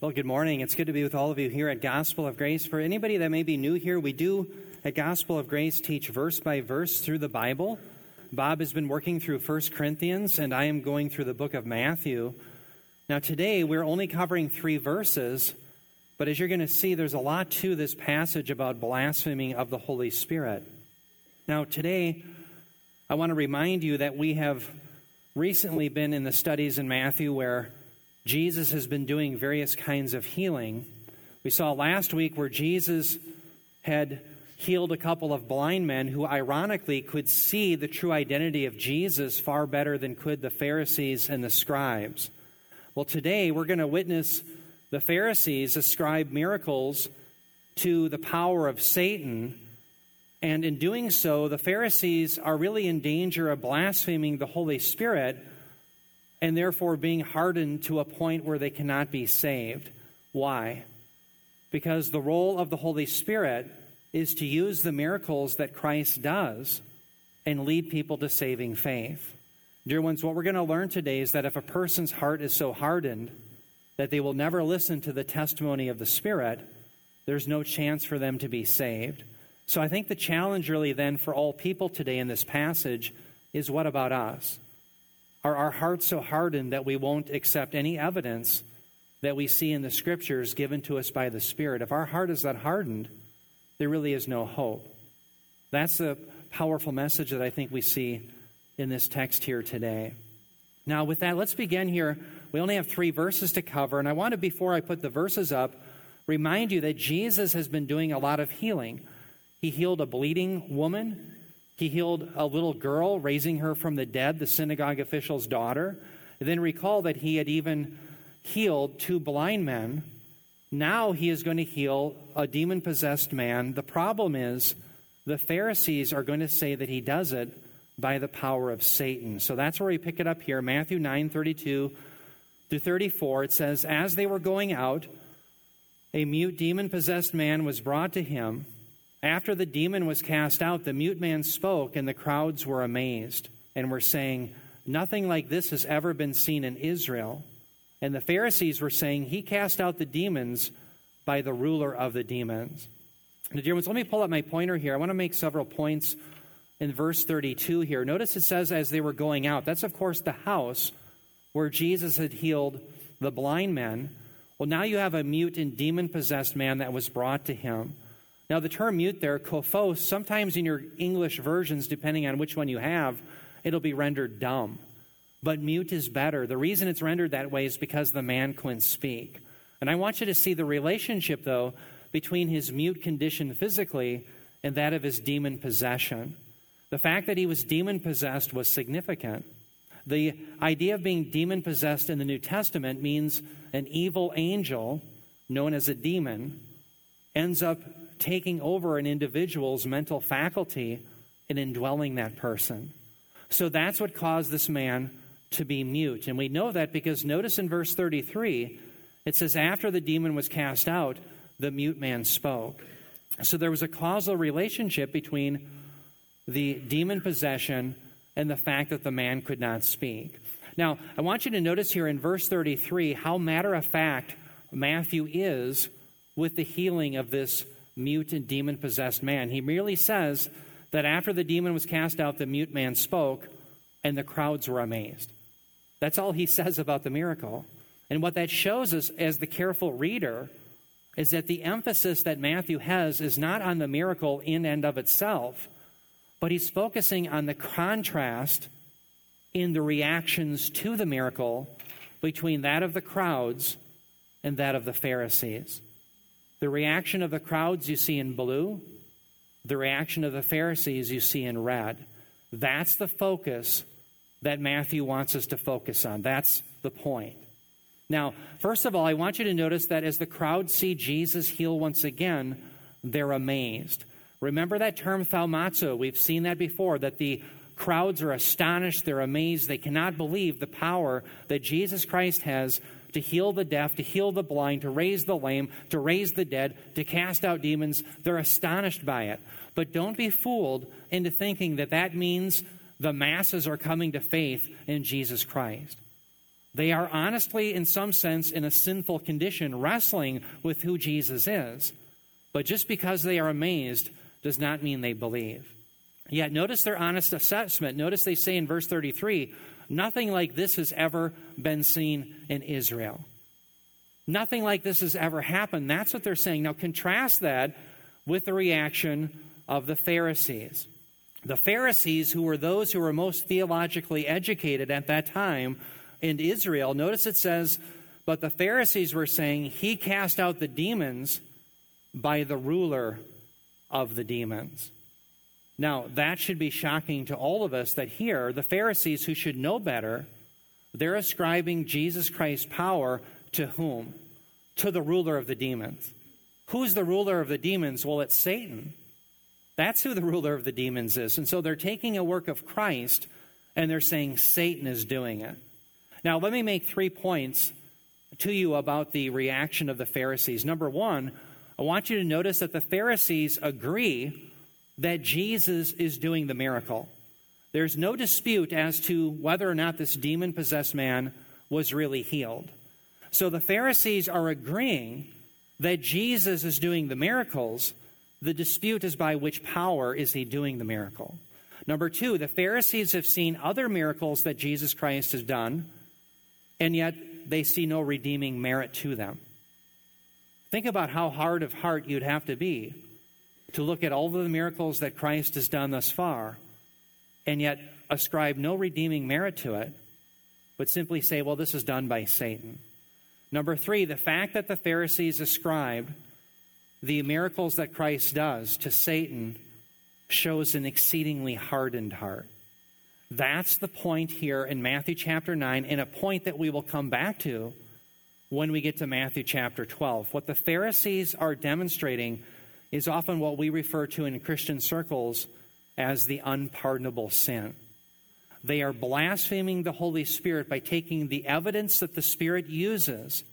Well, good morning. It's good to be with all of you here at Gospel of Grace. For anybody that may be new here, we do at Gospel of Grace teach verse by verse through the Bible. Bob has been working through 1 Corinthians, and I am going through the book of Matthew. Now, today we're only covering three verses, but as you're going to see, there's a lot to this passage about blaspheming of the Holy Spirit. Now, today, I want to remind you that we have recently been in the studies in Matthew where Jesus has been doing various kinds of healing. We saw last week where Jesus had healed a couple of blind men who, ironically, could see the true identity of Jesus far better than could the Pharisees and the scribes. Well, today we're going to witness the Pharisees ascribe miracles to the power of Satan. And in doing so, the Pharisees are really in danger of blaspheming the Holy Spirit and therefore being hardened to a point where they cannot be saved. Why? Because the role of the Holy Spirit is to use the miracles that Christ does and lead people to saving faith. Dear ones, what we're going to learn today is that if a person's heart is so hardened that they will never listen to the testimony of the Spirit, there's no chance for them to be saved. So I think the challenge, really, then, for all people today in this passage is what about us? Are our hearts so hardened that we won't accept any evidence that we see in the scriptures given to us by the Spirit? If our heart is that hardened, there really is no hope. That's the powerful message that I think we see in this text here today. Now, with that, let's begin here. We only have three verses to cover, and I want to, before I put the verses up, remind you that Jesus has been doing a lot of healing. He healed a bleeding woman, he healed a little girl, raising her from the dead, the synagogue official's daughter. And then recall that he had even healed two blind men. Now he is going to heal a demon possessed man. The problem is the Pharisees are going to say that he does it by the power of Satan. So that's where we pick it up here. Matthew 9 32 through 34. It says, As they were going out, a mute demon possessed man was brought to him. After the demon was cast out, the mute man spoke, and the crowds were amazed and were saying, Nothing like this has ever been seen in Israel. And the Pharisees were saying, He cast out the demons by the ruler of the demons. Now, dear ones, let me pull up my pointer here. I want to make several points in verse 32 here. Notice it says, As they were going out. That's, of course, the house where Jesus had healed the blind men. Well, now you have a mute and demon possessed man that was brought to him. Now, the term mute there, kophos, sometimes in your English versions, depending on which one you have, it'll be rendered dumb. But mute is better. The reason it's rendered that way is because the man couldn't speak. And I want you to see the relationship, though, between his mute condition physically and that of his demon possession. The fact that he was demon possessed was significant. The idea of being demon possessed in the New Testament means an evil angel, known as a demon, ends up taking over an individual's mental faculty and indwelling that person. So that's what caused this man to be mute. And we know that because notice in verse 33, it says, After the demon was cast out, the mute man spoke. So there was a causal relationship between the demon possession and the fact that the man could not speak. Now, I want you to notice here in verse 33 how matter of fact Matthew is with the healing of this mute and demon possessed man. He merely says that after the demon was cast out, the mute man spoke, and the crowds were amazed. That's all he says about the miracle. And what that shows us as the careful reader is that the emphasis that Matthew has is not on the miracle in and of itself, but he's focusing on the contrast in the reactions to the miracle between that of the crowds and that of the Pharisees. The reaction of the crowds you see in blue, the reaction of the Pharisees you see in red. That's the focus that Matthew wants us to focus on. That's the point. Now, first of all, I want you to notice that as the crowd see Jesus heal once again, they're amazed. Remember that term thaumazo. We've seen that before, that the crowds are astonished, they're amazed, they cannot believe the power that Jesus Christ has to heal the deaf, to heal the blind, to raise the lame, to raise the dead, to cast out demons. They're astonished by it. But don't be fooled into thinking that that means the masses are coming to faith in Jesus Christ. They are honestly, in some sense, in a sinful condition, wrestling with who Jesus is. But just because they are amazed does not mean they believe. Yet, notice their honest assessment. Notice they say in verse 33 nothing like this has ever been seen in Israel. Nothing like this has ever happened. That's what they're saying. Now, contrast that with the reaction of the Pharisees. The Pharisees, who were those who were most theologically educated at that time in Israel, notice it says, But the Pharisees were saying, He cast out the demons by the ruler of the demons. Now, that should be shocking to all of us that here, the Pharisees who should know better, they're ascribing Jesus Christ's power to whom? To the ruler of the demons. Who's the ruler of the demons? Well, it's Satan. That's who the ruler of the demons is. And so they're taking a work of Christ and they're saying Satan is doing it. Now, let me make three points to you about the reaction of the Pharisees. Number one, I want you to notice that the Pharisees agree that Jesus is doing the miracle. There's no dispute as to whether or not this demon possessed man was really healed. So the Pharisees are agreeing that Jesus is doing the miracles. The dispute is by which power is he doing the miracle. Number two, the Pharisees have seen other miracles that Jesus Christ has done, and yet they see no redeeming merit to them. Think about how hard of heart you'd have to be to look at all of the miracles that Christ has done thus far and yet ascribe no redeeming merit to it, but simply say, well, this is done by Satan. Number three, the fact that the Pharisees ascribed the miracles that Christ does to Satan shows an exceedingly hardened heart. That's the point here in Matthew chapter 9, and a point that we will come back to when we get to Matthew chapter 12. What the Pharisees are demonstrating is often what we refer to in Christian circles as the unpardonable sin. They are blaspheming the Holy Spirit by taking the evidence that the Spirit uses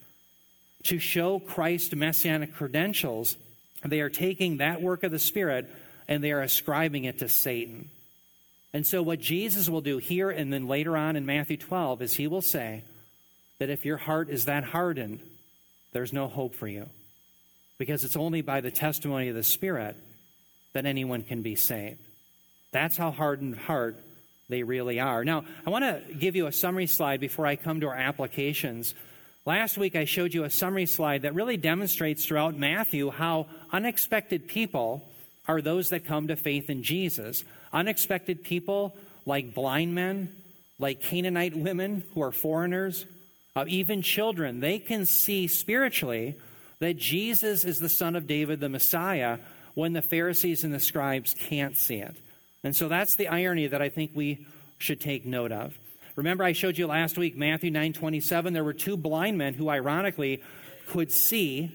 to show Christ's messianic credentials. They are taking that work of the Spirit and they are ascribing it to Satan. And so, what Jesus will do here and then later on in Matthew 12 is he will say, that if your heart is that hardened, there's no hope for you. Because it's only by the testimony of the Spirit that anyone can be saved. That's how hardened heart they really are. Now, I want to give you a summary slide before I come to our applications. Last week, I showed you a summary slide that really demonstrates throughout Matthew how unexpected people are those that come to faith in Jesus. Unexpected people like blind men, like Canaanite women who are foreigners, uh, even children, they can see spiritually that Jesus is the son of David, the Messiah, when the Pharisees and the scribes can't see it. And so that's the irony that I think we should take note of. Remember, I showed you last week, Matthew 9 27, there were two blind men who, ironically, could see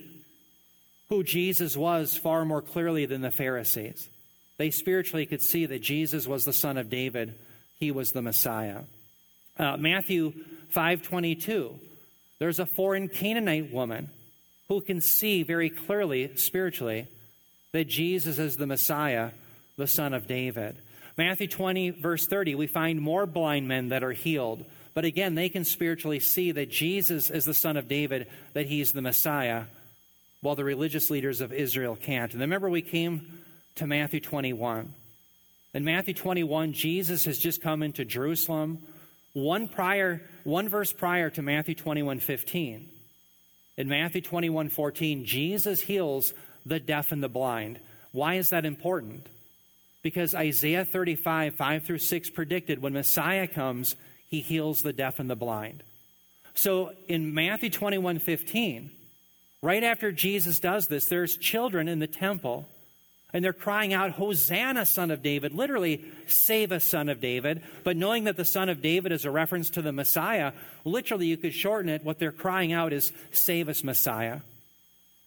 who Jesus was far more clearly than the Pharisees. They spiritually could see that Jesus was the son of David, he was the Messiah. Uh, Matthew 5:22. There's a foreign Canaanite woman who can see very clearly spiritually that Jesus is the Messiah, the son of David. Matthew 20 verse 30, we find more blind men that are healed. But again, they can spiritually see that Jesus is the son of David, that he's the Messiah, while the religious leaders of Israel can't. And remember we came to Matthew 21. In Matthew 21, Jesus has just come into Jerusalem one prior one verse prior to Matthew 21:15. In Matthew 21:14, Jesus heals the deaf and the blind. Why is that important? Because Isaiah 35, 5 through 6 predicted when Messiah comes, he heals the deaf and the blind. So in Matthew 21, 15, right after Jesus does this, there's children in the temple and they're crying out, Hosanna, son of David. Literally, save us, son of David. But knowing that the son of David is a reference to the Messiah, literally, you could shorten it. What they're crying out is, Save us, Messiah.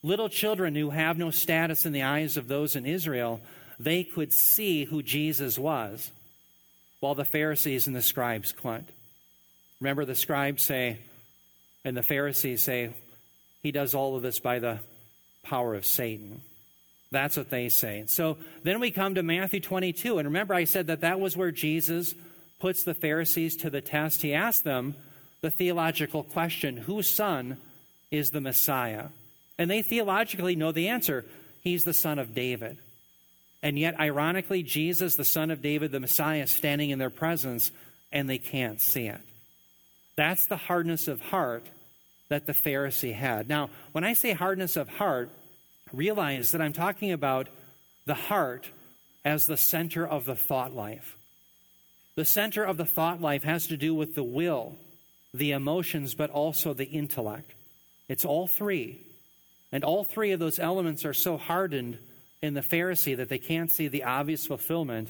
Little children who have no status in the eyes of those in Israel, they could see who Jesus was, while the Pharisees and the scribes couldn't. Remember, the scribes say, and the Pharisees say, He does all of this by the power of Satan. That's what they say. So then we come to Matthew 22. And remember, I said that that was where Jesus puts the Pharisees to the test. He asked them, the theological question whose son is the Messiah? And they theologically know the answer he's the son of David. And yet, ironically, Jesus, the son of David, the Messiah, is standing in their presence and they can't see it. That's the hardness of heart that the Pharisee had. Now, when I say hardness of heart, realize that I'm talking about the heart as the center of the thought life. The center of the thought life has to do with the will, the emotions, but also the intellect. It's all three. And all three of those elements are so hardened in the Pharisee that they can't see the obvious fulfillment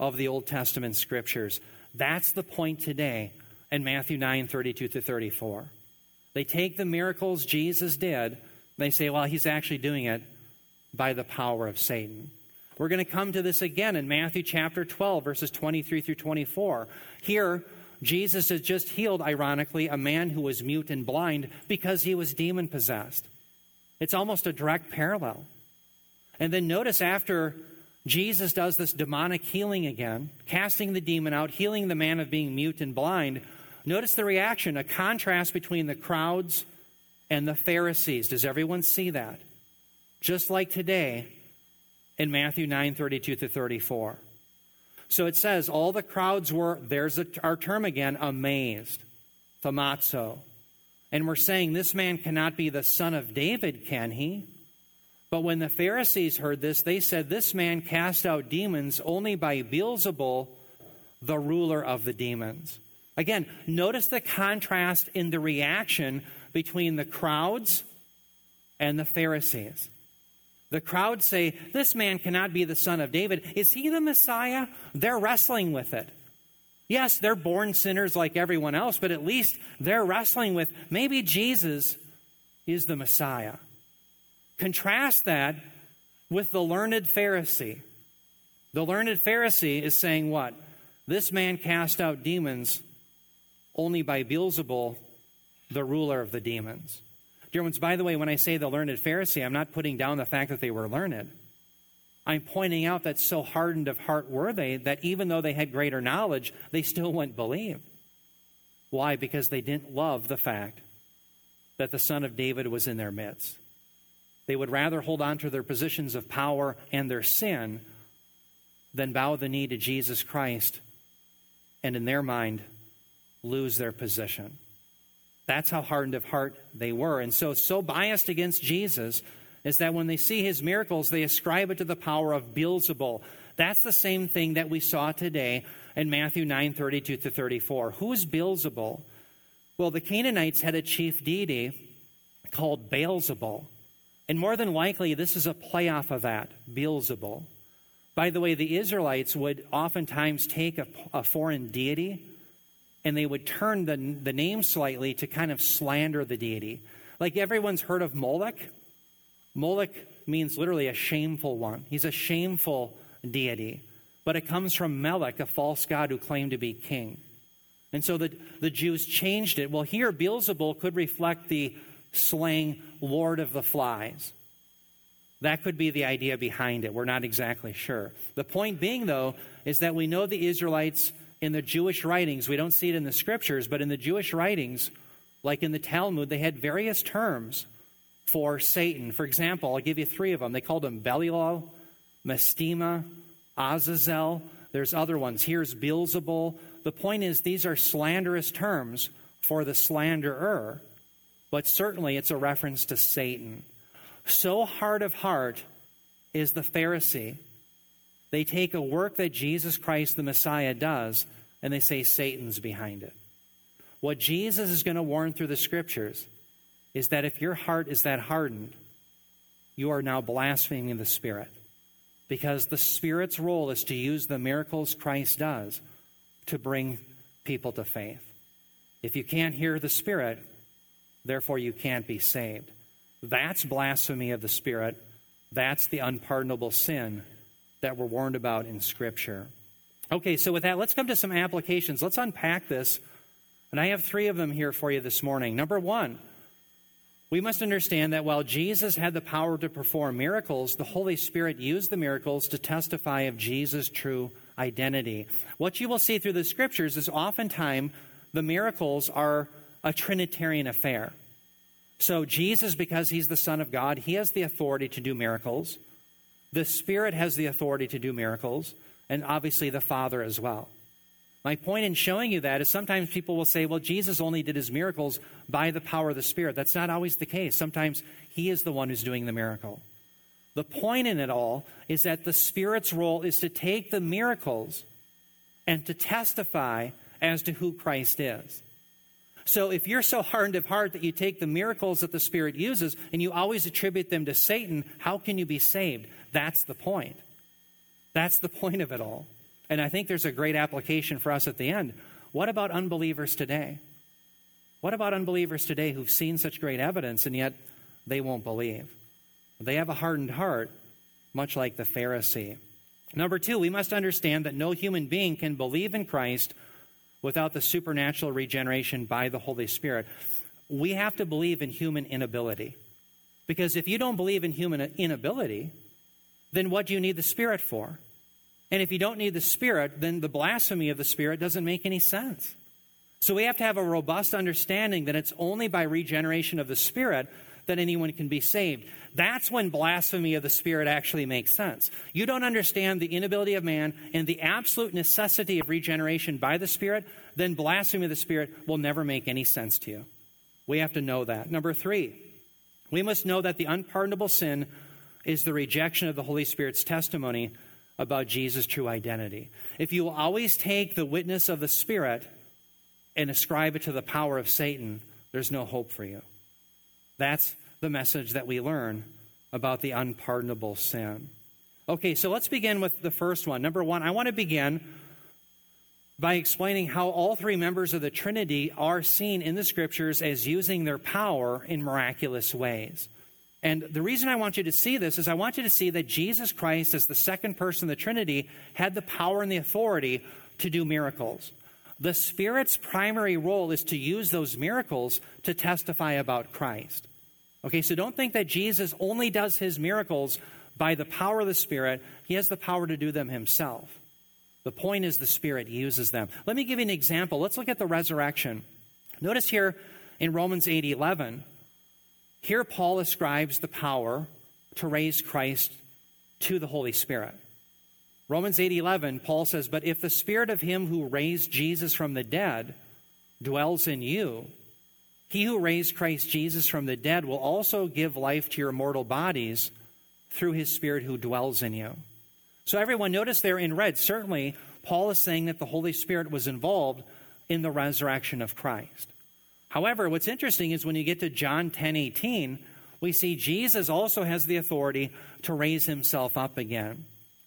of the Old Testament scriptures. That's the point today in Matthew 9 32 to 34. They take the miracles Jesus did, they say, well, he's actually doing it by the power of Satan. We're going to come to this again in Matthew chapter 12, verses 23 through 24. Here, Jesus has just healed, ironically, a man who was mute and blind because he was demon possessed. It's almost a direct parallel. And then notice after Jesus does this demonic healing again, casting the demon out, healing the man of being mute and blind, notice the reaction, a contrast between the crowds and the Pharisees. Does everyone see that? Just like today in Matthew 9 32 to 34. So it says, all the crowds were, there's our term again, amazed. Thaumazo. And we're saying, this man cannot be the son of David, can he? But when the Pharisees heard this, they said, This man cast out demons only by Beelzebul, the ruler of the demons. Again, notice the contrast in the reaction between the crowds and the Pharisees. The crowds say, This man cannot be the son of David. Is he the Messiah? They're wrestling with it. Yes, they're born sinners like everyone else, but at least they're wrestling with maybe Jesus is the Messiah. Contrast that with the learned Pharisee. The learned Pharisee is saying what? This man cast out demons only by Beelzebul, the ruler of the demons. Dear ones, by the way, when I say the learned Pharisee, I'm not putting down the fact that they were learned. I'm pointing out that so hardened of heart were they that even though they had greater knowledge, they still wouldn't believe. Why? Because they didn't love the fact that the Son of David was in their midst. They would rather hold on to their positions of power and their sin than bow the knee to Jesus Christ and, in their mind, lose their position. That's how hardened of heart they were. And so, so biased against Jesus is that when they see his miracles, they ascribe it to the power of Beelzebul. That's the same thing that we saw today in Matthew 9 32 to 34. Who's Beelzebul? Well, the Canaanites had a chief deity called Beelzebul. And more than likely, this is a playoff of that, Beelzebul. By the way, the Israelites would oftentimes take a, a foreign deity and they would turn the, the name slightly to kind of slander the deity. Like everyone's heard of Moloch. Moloch means literally a shameful one. He's a shameful deity. But it comes from Melech, a false god who claimed to be king. And so the, the Jews changed it. Well, here, Beelzebul could reflect the slang Lord of the Flies. That could be the idea behind it. We're not exactly sure. The point being, though, is that we know the Israelites in the Jewish writings, we don't see it in the scriptures, but in the Jewish writings, like in the Talmud, they had various terms for Satan. For example, I'll give you three of them. They called him Belial, Mastema, Azazel. There's other ones. Here's Beelzebul. The point is, these are slanderous terms for the slanderer but certainly it's a reference to Satan. So hard of heart is the Pharisee. They take a work that Jesus Christ, the Messiah, does, and they say Satan's behind it. What Jesus is going to warn through the scriptures is that if your heart is that hardened, you are now blaspheming the Spirit. Because the Spirit's role is to use the miracles Christ does to bring people to faith. If you can't hear the Spirit, therefore you can't be saved. That's blasphemy of the Spirit. That's the unpardonable sin that we're warned about in Scripture. Okay, so with that, let's come to some applications. Let's unpack this. And I have three of them here for you this morning. Number one, we must understand that while Jesus had the power to perform miracles, the Holy Spirit used the miracles to testify of Jesus' true identity. What you will see through the scriptures is oftentimes the miracles are a Trinitarian affair. So, Jesus, because he's the Son of God, he has the authority to do miracles. The Spirit has the authority to do miracles, and obviously the Father as well. My point in showing you that is sometimes people will say, well, Jesus only did his miracles by the power of the Spirit. That's not always the case. Sometimes he is the one who's doing the miracle. The point in it all is that the Spirit's role is to take the miracles and to testify as to who Christ is. So if you're so hardened of heart that you take the miracles that the Spirit uses and you always attribute them to Satan, how can you be saved? That's the point. That's the point of it all. And I think there's a great application for us at the end. What about unbelievers today? What about unbelievers today who've seen such great evidence and yet they won't believe? They have a hardened heart, much like the Pharisee. Number two, we must understand that no human being can believe in Christ without the supernatural regeneration by the Holy Spirit. We have to believe in human inability. Because if you don't believe in human inability, then what do you need the Spirit for? And if you don't need the Spirit, then the blasphemy of the Spirit doesn't make any sense. So we have to have a robust understanding that it's only by regeneration of the Spirit that anyone can be saved. That's when blasphemy of the Spirit actually makes sense. You don't understand the inability of man and the absolute necessity of regeneration by the Spirit, then blasphemy of the Spirit will never make any sense to you. We have to know that. Number three, we must know that the unpardonable sin is the rejection of the Holy Spirit's testimony about Jesus' true identity. If you always take the witness of the Spirit and ascribe it to the power of Satan, there's no hope for you. That's the message that we learn about the unpardonable sin. Okay, so let's begin with the first one. Number one, I want to begin by explaining how all three members of the Trinity are seen in the scriptures as using their power in miraculous ways. And the reason I want you to see this is I want you to see that Jesus Christ, as the second person of the Trinity, had the power and the authority to do miracles. The Spirit's primary role is to use those miracles to testify about Christ. Okay, so don't think that Jesus only does his miracles by the power of the Spirit, he has the power to do them himself. The point is the Spirit uses them. Let me give you an example. Let's look at the resurrection. Notice here in Romans 8 11, here Paul ascribes the power to raise Christ to the Holy Spirit. Romans 8:11 Paul says, "But if the spirit of him who raised Jesus from the dead dwells in you, he who raised Christ Jesus from the dead will also give life to your mortal bodies through his spirit who dwells in you." So everyone notice there in red, certainly Paul is saying that the Holy Spirit was involved in the resurrection of Christ. However, what's interesting is when you get to John 10:18, we see Jesus also has the authority to raise himself up again.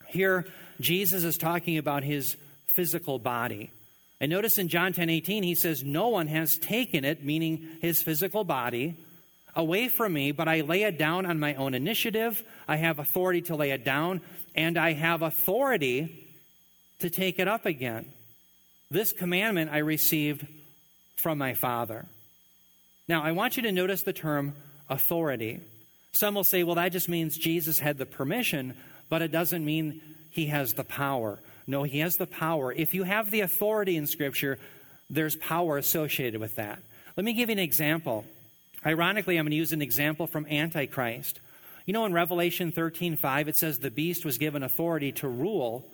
Here Jesus is talking about his physical body. And notice in John 10 18, he says, No one has taken it, meaning his physical body, away from me, but I lay it down on my own initiative. I have authority to lay it down, and I have authority to take it up again. This commandment I received from my Father. Now, I want you to notice the term authority. Some will say, well, that just means Jesus had the permission, but it doesn't mean he has the power. No, he has the power. If you have the authority in Scripture, there's power associated with that. Let me give you an example. Ironically, I'm going to use an example from Antichrist. You know, in Revelation 13 5, it says the beast was given authority to rule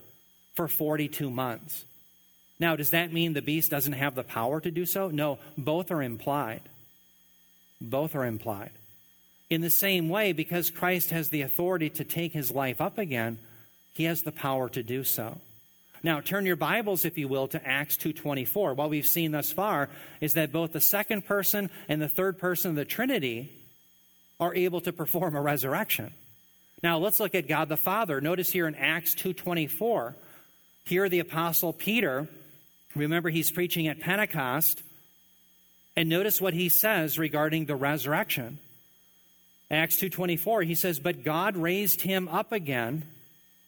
for 42 months. Now, does that mean the beast doesn't have the power to do so? No, both are implied. Both are implied. In the same way, because Christ has the authority to take his life up again, he has the power to do so. Now, turn your Bibles, if you will, to Acts 2.24. What we've seen thus far is that both the second person and the third person of the Trinity are able to perform a resurrection. Now, let's look at God the Father. Notice here in Acts 2.24, here the Apostle Peter, remember he's preaching at Pentecost, and notice what he says regarding the resurrection. Acts 2.24, he says, But God raised him up again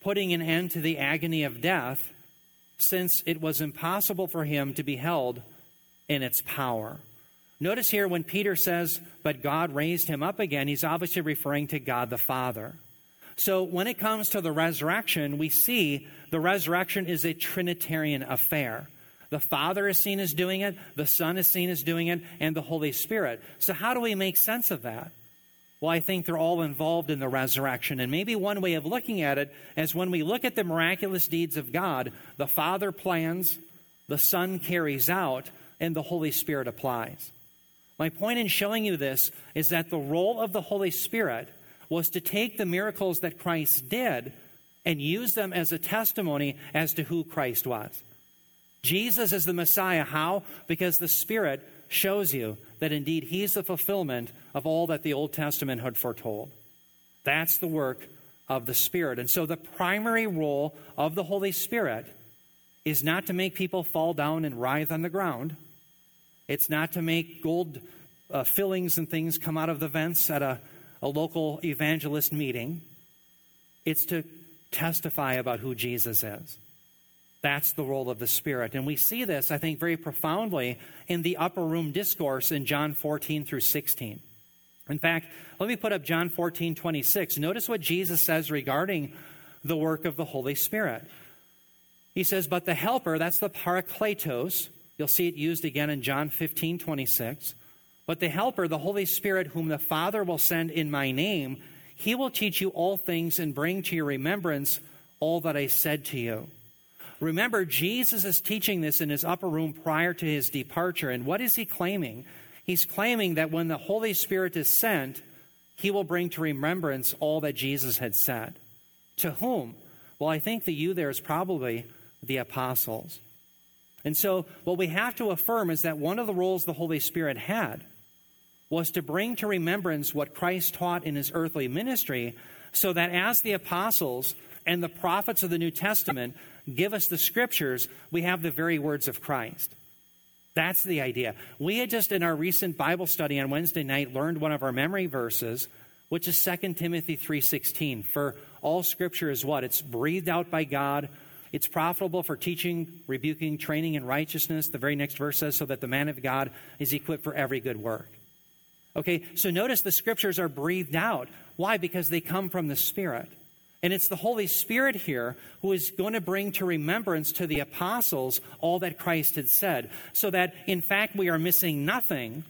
putting an end to the agony of death, since it was impossible for him to be held in its power. Notice here when Peter says, But God raised him up again, he's obviously referring to God the Father. So when it comes to the resurrection, we see the resurrection is a Trinitarian affair. The Father is seen as doing it, the Son is seen as doing it, and the Holy Spirit. So, how do we make sense of that? Well, I think they're all involved in the resurrection. And maybe one way of looking at it is when we look at the miraculous deeds of God, the Father plans, the Son carries out, and the Holy Spirit applies. My point in showing you this is that the role of the Holy Spirit was to take the miracles that Christ did and use them as a testimony as to who Christ was. Jesus is the Messiah. How? Because the Spirit shows you that indeed He's the fulfillment of all that the Old Testament had foretold. That's the work of the Spirit. And so the primary role of the Holy Spirit is not to make people fall down and writhe on the ground. It's not to make gold uh, fillings and things come out of the vents at a, a local evangelist meeting. It's to testify about who Jesus is. That's the role of the Spirit. And we see this, I think, very profoundly in the upper room discourse in John 14 through 16. In fact, let me put up John 14, 26. Notice what Jesus says regarding the work of the Holy Spirit. He says, But the Helper, that's the Parakletos, you'll see it used again in John 15, 26. But the Helper, the Holy Spirit, whom the Father will send in my name, he will teach you all things and bring to your remembrance all that I said to you. Remember, Jesus is teaching this in his upper room prior to his departure. And what is he claiming? He's claiming that when the Holy Spirit is sent, he will bring to remembrance all that Jesus had said. To whom? Well, I think the you there is probably the apostles. And so, what we have to affirm is that one of the roles the Holy Spirit had was to bring to remembrance what Christ taught in his earthly ministry, so that as the apostles and the prophets of the New Testament give us the scriptures, we have the very words of Christ. That's the idea. We had just in our recent Bible study on Wednesday night learned one of our memory verses, which is 2 Timothy 3:16. For all scripture is what? It's breathed out by God. It's profitable for teaching, rebuking, training in righteousness. The very next verse says so that the man of God is equipped for every good work. Okay, so notice the scriptures are breathed out. Why? Because they come from the Spirit. And it's the Holy Spirit here who is going to bring to remembrance to the apostles all that Christ had said, so that in fact we are missing nothing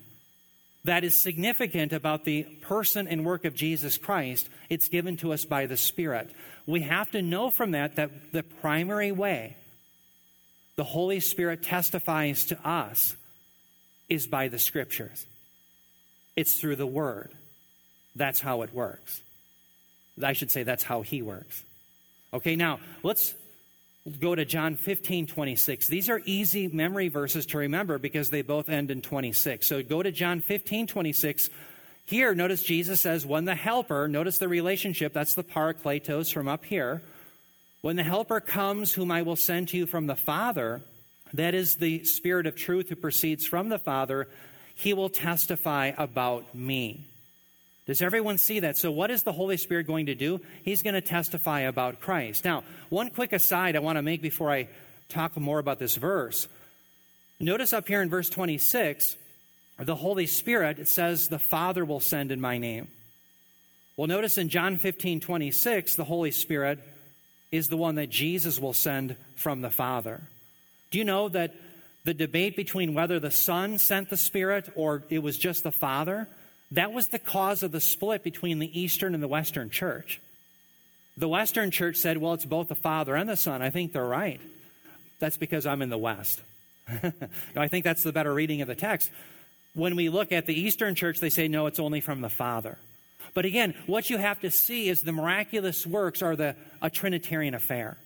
that is significant about the person and work of Jesus Christ. It's given to us by the Spirit. We have to know from that that the primary way the Holy Spirit testifies to us is by the Scriptures. It's through the Word. That's how it works. I should say that's how He works. Okay, now let's go to John 15, 26. These are easy memory verses to remember because they both end in 26. So go to John 15, 26. Here, notice Jesus says, when the helper, notice the relationship, that's the parakletos from up here. When the helper comes, whom I will send to you from the Father, that is the Spirit of truth who proceeds from the Father, he will testify about me. Does everyone see that? So, what is the Holy Spirit going to do? He's going to testify about Christ. Now, one quick aside I want to make before I talk more about this verse. Notice up here in verse 26, the Holy Spirit, it says, the Father will send in my name. Well, notice in John 15, 26, the Holy Spirit is the one that Jesus will send from the Father. Do you know that the debate between whether the Son sent the Spirit or it was just the Father, that was the cause of the split between the Eastern and the Western church. The Western church said, well, it's both the Father and the Son. I think they're right. That's because I'm in the West. no, I think that's the better reading of the text. When we look at the Eastern church, they say, no, it's only from the Father. But again, what you have to see is the miraculous works are the, a Trinitarian affair.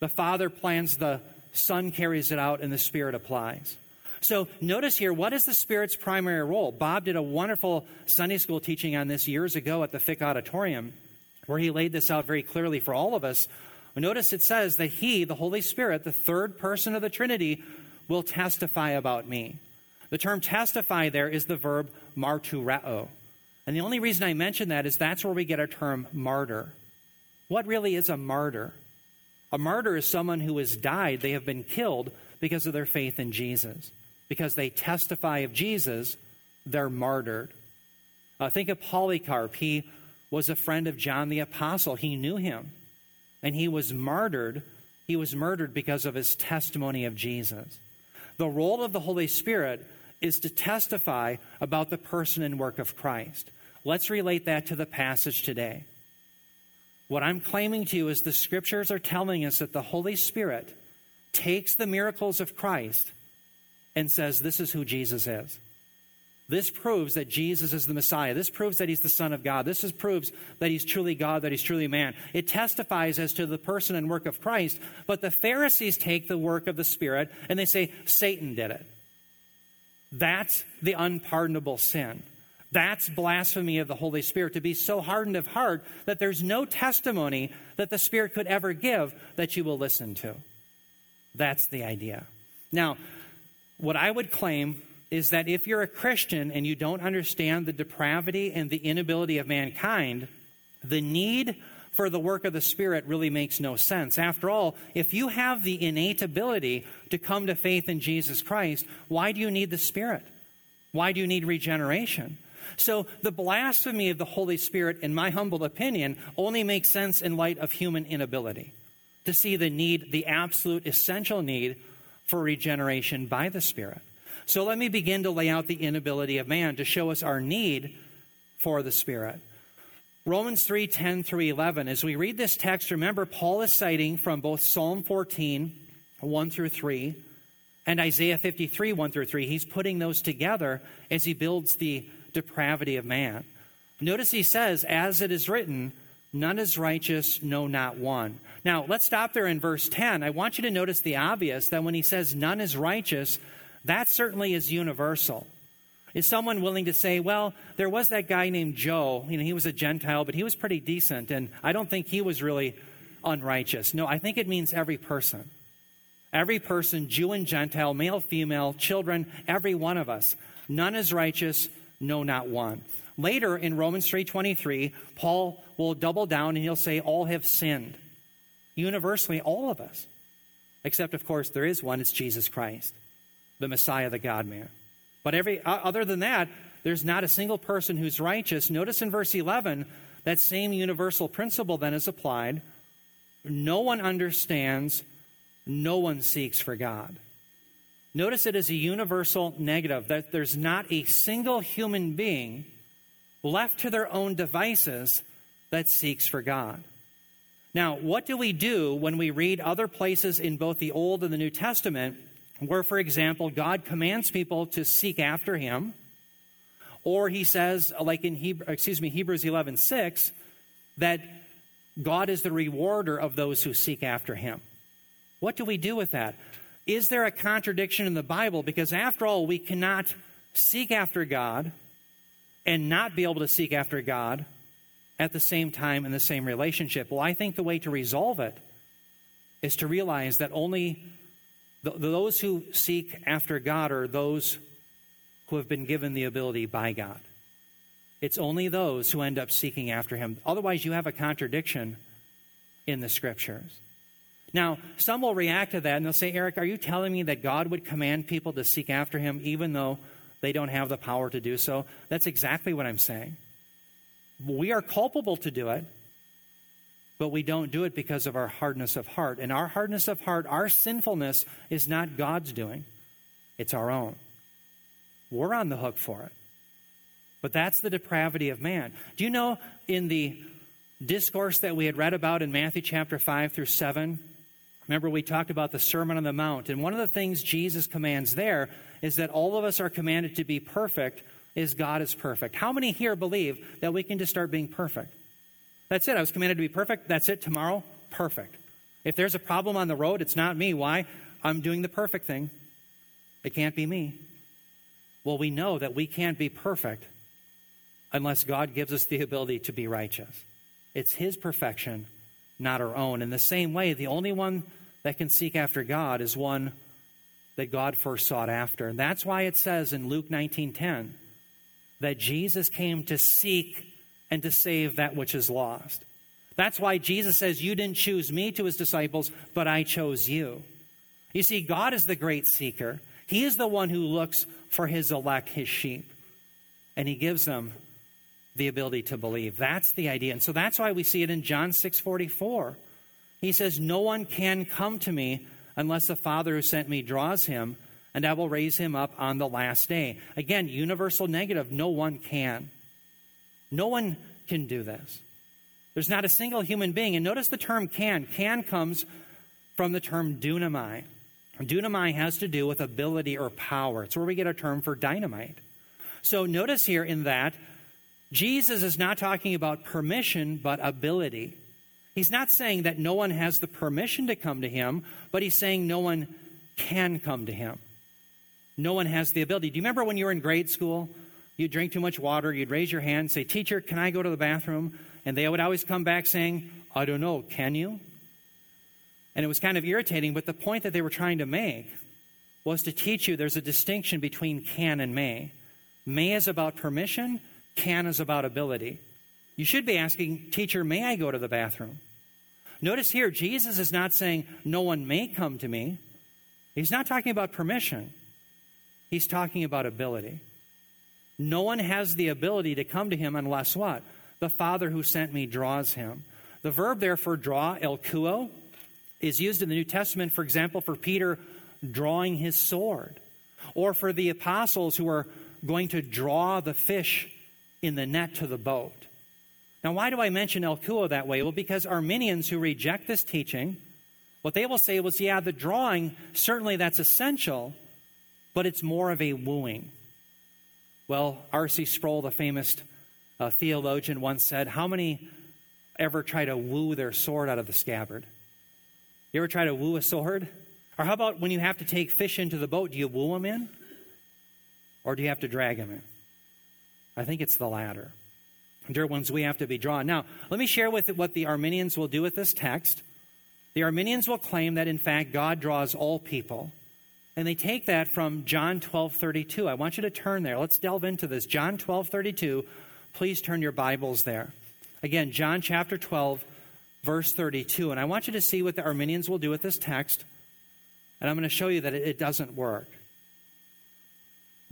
The Father plans the Son carries it out, and the Spirit applies. So notice here, what is the Spirit's primary role? Bob did a wonderful Sunday school teaching on this years ago at the Fick Auditorium, where he laid this out very clearly for all of us. Notice it says that He, the Holy Spirit, the third person of the Trinity, will testify about me. The term testify there is the verb martureo. And the only reason I mention that is that's where we get our term martyr. What really is a martyr? A martyr is someone who has died, they have been killed because of their faith in Jesus. Because they testify of Jesus, they're martyred. Uh, think of Polycarp. He was a friend of John the Apostle, he knew him. And he was martyred. He was murdered because of his testimony of Jesus. The role of the Holy Spirit is to testify about the person and work of Christ. Let's relate that to the passage today. What I'm claiming to you is the scriptures are telling us that the Holy Spirit takes the miracles of Christ and says, This is who Jesus is. This proves that Jesus is the Messiah. This proves that he's the Son of God. This is, proves that he's truly God, that he's truly man. It testifies as to the person and work of Christ, but the Pharisees take the work of the Spirit and they say, Satan did it. That's the unpardonable sin. That's blasphemy of the Holy Spirit, to be so hardened of heart that there's no testimony that the Spirit could ever give that you will listen to. That's the idea. Now, what I would claim is that if you're a Christian and you don't understand the depravity and the inability of mankind, the need for the work of the Spirit really makes no sense. After all, if you have the innate ability to come to faith in Jesus Christ, why do you need the Spirit? Why do you need regeneration? So, the blasphemy of the Holy Spirit, in my humble opinion, only makes sense in light of human inability to see the need, the absolute essential need for regeneration by the Spirit. So let me begin to lay out the inability of man to show us our need for the Spirit. Romans 3 10 through 11. As we read this text, remember Paul is citing from both Psalm 14, 1 through 3, and Isaiah 53, 1 through 3. He's putting those together as he builds the depravity of man. Notice he says, As it is written, none is righteous, no, not one. Now, let's stop there in verse 10. I want you to notice the obvious that when he says none is righteous, that certainly is universal. Is someone willing to say, well, there was that guy named Joe, you know, he was a Gentile, but he was pretty decent, and I don't think he was really unrighteous. No, I think it means every person. Every person, Jew and Gentile, male, female, children, every one of us. None is righteous, no, not one. Later in Romans 3:23, Paul will double down and he'll say all have sinned. Universally all of us. Except of course there is one, it's Jesus Christ the Messiah, the God man. But every, other than that, there's not a single person who's righteous. Notice in verse 11, that same universal principle then is applied. No one understands, no one seeks for God. Notice it is a universal negative, that there's not a single human being left to their own devices that seeks for God. Now, what do we do when we read other places in both the Old and the New Testament where, for example, God commands people to seek after him, or he says, like in Hebrew, excuse me, Hebrews 11 6, that God is the rewarder of those who seek after him. What do we do with that? Is there a contradiction in the Bible? Because after all, we cannot seek after God and not be able to seek after God at the same time in the same relationship. Well, I think the way to resolve it is to realize that only those who seek after God are those who have been given the ability by God. It's only those who end up seeking after Him. Otherwise, you have a contradiction in the scriptures. Now, some will react to that and they'll say, Eric, are you telling me that God would command people to seek after Him even though they don't have the power to do so? That's exactly what I'm saying. We are culpable to do it, but we don't do it because of our hardness of heart. And our hardness of heart, our sinfulness, is not God's doing, it's our own. We're on the hook for it. But that's the depravity of man. Do you know in the discourse that we had read about in Matthew chapter 5 through 7? Remember, we talked about the Sermon on the Mount. And one of the things Jesus commands there is that all of us are commanded to be perfect as God is perfect. How many here believe that we can just start being perfect? That's it. I was commanded to be perfect. That's it. Tomorrow, perfect. If there's a problem on the road, it's not me. Why? I'm doing the perfect thing. It can't be me. Well, we know that we can't be perfect unless God gives us the ability to be righteous. It's His perfection, not our own. In the same way, the only one that can seek after God is one that God first sought after. And that's why it says in Luke 19:10 that Jesus came to seek and to save that which is lost. That's why Jesus says, You didn't choose me to his disciples, but I chose you. You see, God is the great seeker. He is the one who looks for his elect, his sheep, and he gives them the ability to believe. That's the idea. And so that's why we see it in John 6 44. He says, No one can come to me unless the Father who sent me draws him, and I will raise him up on the last day. Again, universal negative. No one can. No one can do this. There's not a single human being. And notice the term can. Can comes from the term dunamai. Dunamai has to do with ability or power. It's where we get our term for dynamite. So notice here in that, Jesus is not talking about permission, but ability. He's not saying that no one has the permission to come to him, but he's saying no one can come to him. No one has the ability. Do you remember when you were in grade school? You'd drink too much water, you'd raise your hand, say, Teacher, can I go to the bathroom? And they would always come back saying, I don't know, can you? And it was kind of irritating, but the point that they were trying to make was to teach you there's a distinction between can and may. May is about permission, can is about ability. You should be asking, Teacher, may I go to the bathroom? Notice here, Jesus is not saying, No one may come to me. He's not talking about permission, he's talking about ability. No one has the ability to come to him unless what? The Father who sent me draws him. The verb, therefore, draw, elkuo, is used in the New Testament, for example, for Peter drawing his sword, or for the apostles who are going to draw the fish in the net to the boat. Now, why do I mention elkuo that way? Well, because Arminians who reject this teaching, what they will say was, yeah, the drawing, certainly that's essential, but it's more of a wooing. Well, R.C. Sproul, the famous uh, theologian, once said, How many ever try to woo their sword out of the scabbard? You ever try to woo a sword? Or how about when you have to take fish into the boat, do you woo them in? Or do you have to drag them in? I think it's the latter. Dear ones, we have to be drawn. Now, let me share with you what the Arminians will do with this text. The Arminians will claim that, in fact, God draws all people. And they take that from John 12 32. I want you to turn there. Let's delve into this. John 12 32. Please turn your Bibles there. Again, John chapter 12, verse 32. And I want you to see what the Arminians will do with this text. And I'm going to show you that it doesn't work.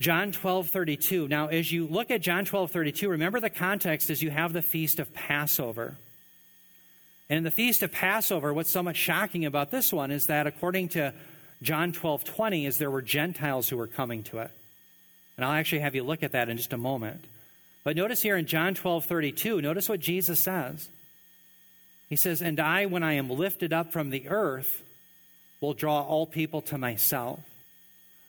John 12, 32. Now, as you look at John 12, 32, remember the context is you have the feast of Passover. And in the feast of Passover, what's so much shocking about this one is that according to John 12, 20, is there were Gentiles who were coming to it. And I'll actually have you look at that in just a moment. But notice here in John 12, 32, notice what Jesus says. He says, And I, when I am lifted up from the earth, will draw all people to myself.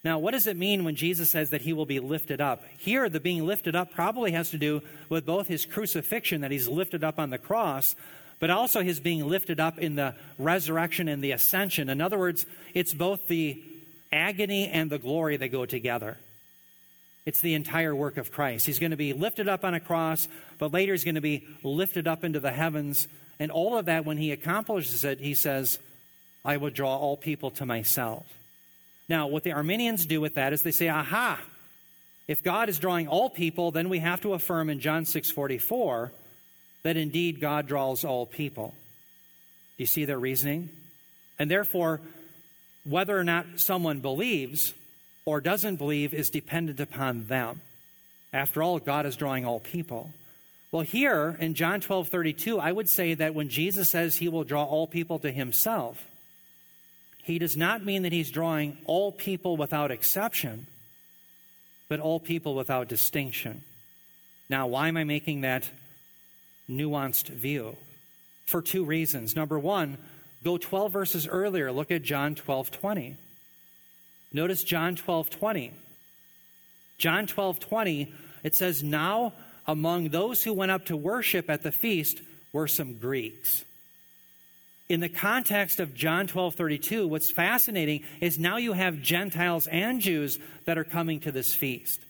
Now, what does it mean when Jesus says that he will be lifted up? Here, the being lifted up probably has to do with both his crucifixion, that he's lifted up on the cross, but also his being lifted up in the resurrection and the ascension. In other words, it's both the agony and the glory that go together. It's the entire work of Christ. He's going to be lifted up on a cross, but later he's going to be lifted up into the heavens. And all of that, when he accomplishes it, he says, I will draw all people to myself. Now, what the Arminians do with that is they say, aha, if God is drawing all people, then we have to affirm in John 6:44 that indeed God draws all people. Do you see their reasoning? And therefore, whether or not someone believes or doesn't believe is dependent upon them. After all, God is drawing all people. Well, here in John 12 32, I would say that when Jesus says he will draw all people to himself, he does not mean that he's drawing all people without exception, but all people without distinction. Now, why am I making that nuanced view? For two reasons. Number one, go 12 verses earlier, look at John 12 20. Notice John 12 20. John 12 20, it says, Now among those who went up to worship at the feast were some Greeks in the context of John 12 32, what's fascinating is now you have Gentiles and Jews that are coming to this feast.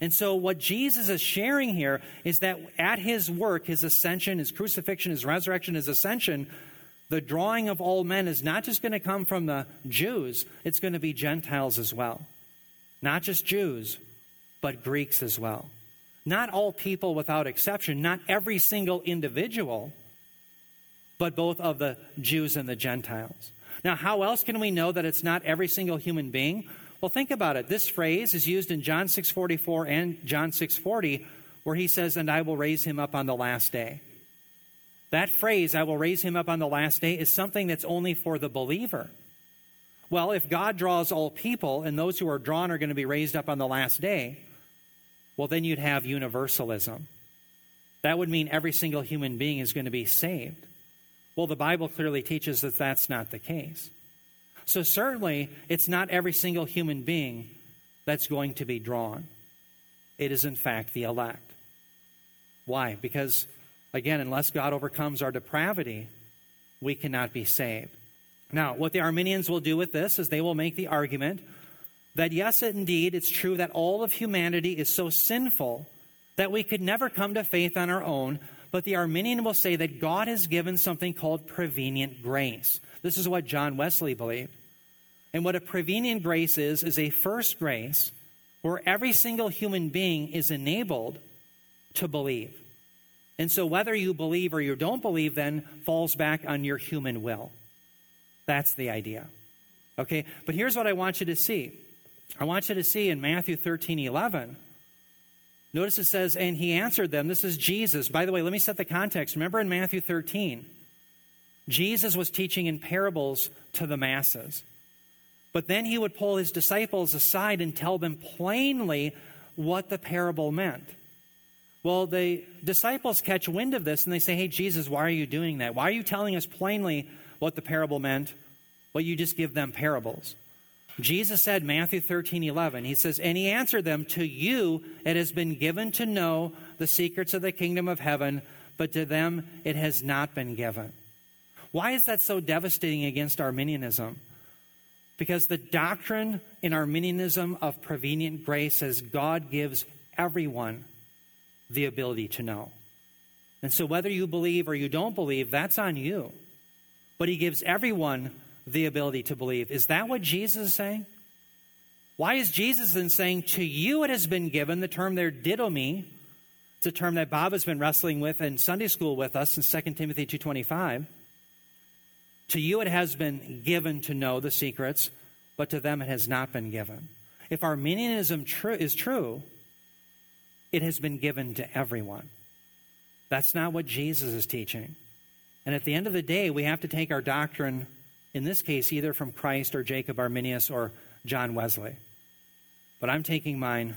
And so, what Jesus is sharing here is that at his work, his ascension, his crucifixion, his resurrection, his ascension, the drawing of all men is not just going to come from the Jews, it's going to be Gentiles as well. Not just Jews, but Greeks as well. Not all people without exception, not every single individual but both of the Jews and the Gentiles. Now, how else can we know that it's not every single human being? Well, think about it. This phrase is used in John 6:44 and John 6:40 where he says, "And I will raise him up on the last day." That phrase, "I will raise him up on the last day," is something that's only for the believer. Well, if God draws all people and those who are drawn are going to be raised up on the last day, well, then you'd have universalism. That would mean every single human being is going to be saved. Well, the Bible clearly teaches that that's not the case. So, certainly, it's not every single human being that's going to be drawn. It is, in fact, the elect. Why? Because, again, unless God overcomes our depravity, we cannot be saved. Now, what the Arminians will do with this is they will make the argument that yes, indeed, it's true that all of humanity is so sinful that we could never come to faith on our own, but the Arminian will say that God has given something called prevenient grace. This is what John Wesley believed. And what a prevenient grace is, is a first grace where every single human being is enabled to believe. And so whether you believe or you don't believe then falls back on your human will. That's the idea. Okay, but here's what I want you to see. I want you to see in Matthew 13 11. Notice it says, and he answered them. This is Jesus. By the way, let me set the context. Remember in Matthew 13, Jesus was teaching in parables to the masses. But then he would pull his disciples aside and tell them plainly what the parable meant. Well, the disciples catch wind of this and they say, Hey, Jesus, why are you doing that? Why are you telling us plainly what the parable meant, well, you just give them parables. Jesus said, Matthew 13, 11, he says, And he answered them, To you it has been given to know the secrets of the kingdom of heaven, but to them it has not been given. Why is that so devastating against Arminianism? Because the doctrine in Arminianism of prevenient grace says God gives everyone the ability to know. And so whether you believe or you don't believe, that's on you but he gives everyone the ability to believe. Is that what Jesus is saying? Why is Jesus then saying, To you it has been given, the term there, didomi, it's a term that Bob has been wrestling with in Sunday school with us in 2 Timothy 2.25. To you it has been given to know the secrets, but to them it has not been given. If Arminianism tr- is true, it has been given to everyone. That's not what Jesus is teaching. And at the end of the day, we have to take our doctrine, in this case, either from Christ or Jacob Arminius or John Wesley. But I'm taking mine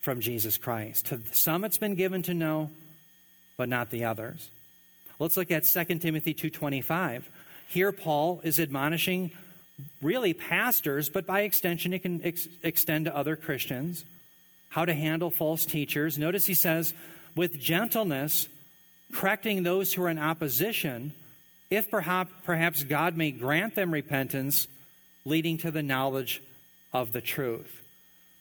from Jesus Christ. To some it's been given to know, but not the others. Let's look at 2 Timothy 2:25. Here Paul is admonishing really pastors, but by extension it can ex- extend to other Christians, how to handle false teachers. Notice he says, with gentleness correcting those who are in opposition, if perhaps, perhaps God may grant them repentance, leading to the knowledge of the truth.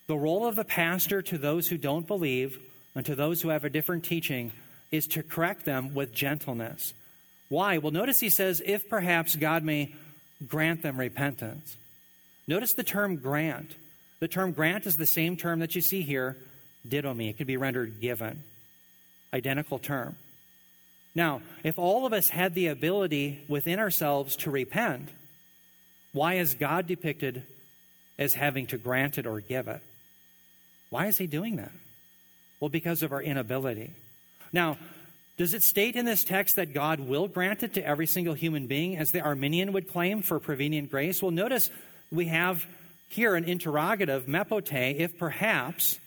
The role of the pastor to those who don't believe and to those who have a different teaching is to correct them with gentleness. Why? Well, notice he says, if perhaps God may grant them repentance. Notice the term grant. The term grant is the same term that you see here, didomi. It could be rendered given. Identical term. Now, if all of us had the ability within ourselves to repent, why is God depicted as having to grant it or give it? Why is he doing that? Well, because of our inability. Now, does it state in this text that God will grant it to every single human being, as the Arminian would claim for prevenient grace? Well, notice we have here an interrogative, mepote, if perhaps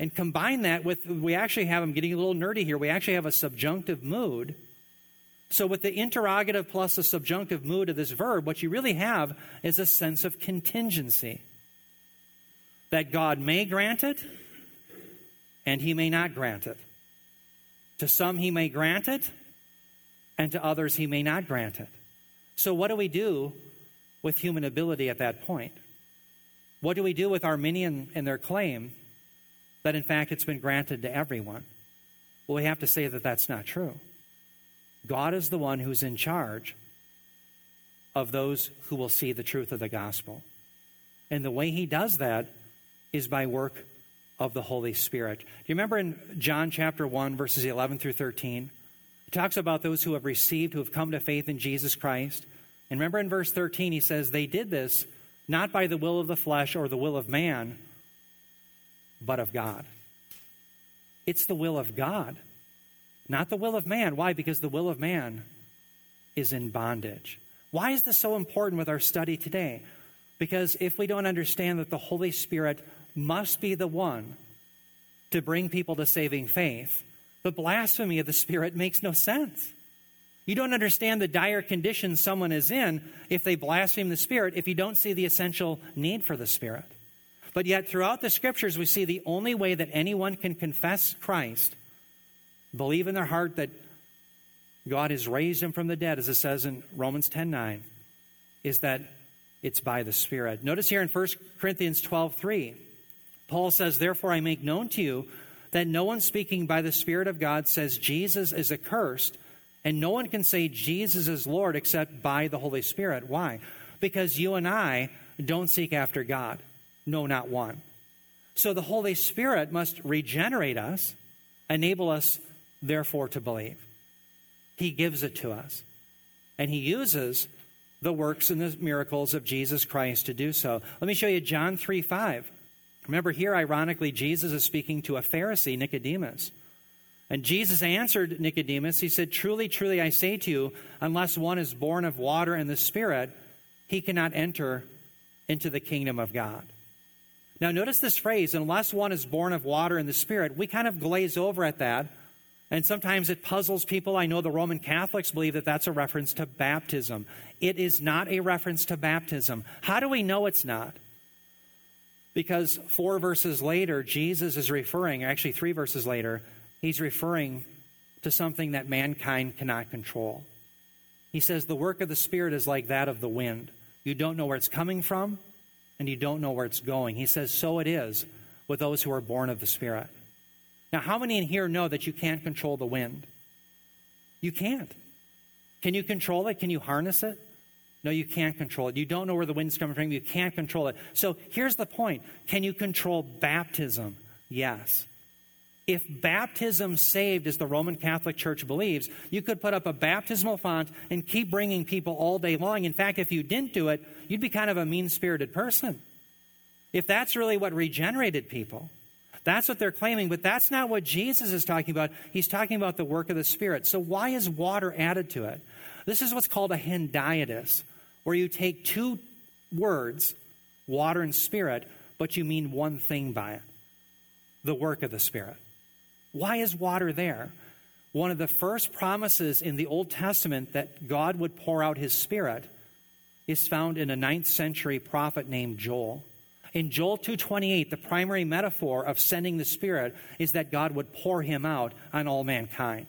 and combine that with, we actually have, I'm getting a little nerdy here, we actually have a subjunctive mood. So, with the interrogative plus the subjunctive mood of this verb, what you really have is a sense of contingency. That God may grant it, and He may not grant it. To some, He may grant it, and to others, He may not grant it. So, what do we do with human ability at that point? What do we do with Arminian and their claim that in fact it's been granted to everyone. Well, we have to say that that's not true. God is the one who's in charge of those who will see the truth of the gospel. And the way he does that is by work of the Holy Spirit. Do you remember in John chapter 1, verses 11 through 13? It talks about those who have received, who have come to faith in Jesus Christ. And remember in verse 13, he says, They did this not by the will of the flesh or the will of man, but of God. It's the will of God, not the will of man. Why? Because the will of man is in bondage. Why is this so important with our study today? Because if we don't understand that the Holy Spirit must be the one to bring people to saving faith, the blasphemy of the Spirit makes no sense. You don't understand the dire condition someone is in if they blaspheme the Spirit if you don't see the essential need for the Spirit. But yet, throughout the scriptures, we see the only way that anyone can confess Christ, believe in their heart that God has raised him from the dead, as it says in Romans 10 9, is that it's by the Spirit. Notice here in 1 Corinthians 12 3, Paul says, Therefore I make known to you that no one speaking by the Spirit of God says Jesus is accursed, and no one can say Jesus is Lord except by the Holy Spirit. Why? Because you and I don't seek after God. No, not one. So the Holy Spirit must regenerate us, enable us, therefore, to believe. He gives it to us. And He uses the works and the miracles of Jesus Christ to do so. Let me show you John 3 5. Remember, here, ironically, Jesus is speaking to a Pharisee, Nicodemus. And Jesus answered Nicodemus, He said, Truly, truly, I say to you, unless one is born of water and the Spirit, he cannot enter into the kingdom of God. Now, notice this phrase, unless one is born of water and the Spirit. We kind of glaze over at that and sometimes it puzzles people. I know the Roman Catholics believe that that's a reference to baptism. It is not a reference to baptism. How do we know it's not? Because four verses later, Jesus is referring, actually, three verses later, he's referring to something that mankind cannot control. He says, The work of the Spirit is like that of the wind. You don't know where it's coming from, and you don't know where it's going. He says, So it is with those who are born of the Spirit. Now, how many in here know that you can't control the wind? You can't. Can you control it? Can you harness it? No, you can't control it. You don't know where the wind's coming from. You can't control it. So here's the point Can you control baptism? Yes. If baptism saved, as the Roman Catholic Church believes, you could put up a baptismal font and keep bringing people all day long. In fact, if you didn't do it, you'd be kind of a mean spirited person. If that's really what regenerated people. That's what they're claiming, but that's not what Jesus is talking about. He's talking about the work of the Spirit. So, why is water added to it? This is what's called a hendiadys, where you take two words, water and spirit, but you mean one thing by it the work of the Spirit. Why is water there? One of the first promises in the Old Testament that God would pour out his Spirit is found in a ninth century prophet named Joel. In Joel 2:28, the primary metaphor of sending the Spirit is that God would pour him out on all mankind.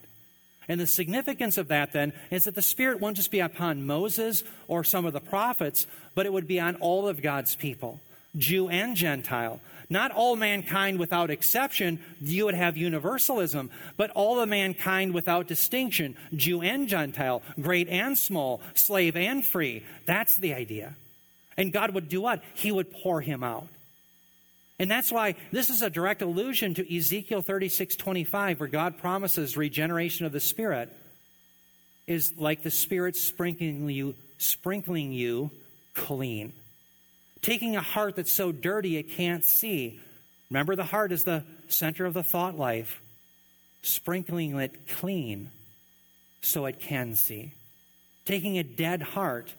And the significance of that then is that the Spirit won't just be upon Moses or some of the prophets, but it would be on all of God's people, Jew and Gentile. Not all mankind without exception, you would have universalism, but all of mankind without distinction, Jew and Gentile, great and small, slave and free. That's the idea. And God would do what? He would pour him out. And that's why this is a direct allusion to Ezekiel 36 25, where God promises regeneration of the Spirit is like the Spirit sprinkling you, sprinkling you clean. Taking a heart that's so dirty it can't see. Remember, the heart is the center of the thought life. Sprinkling it clean so it can see. Taking a dead heart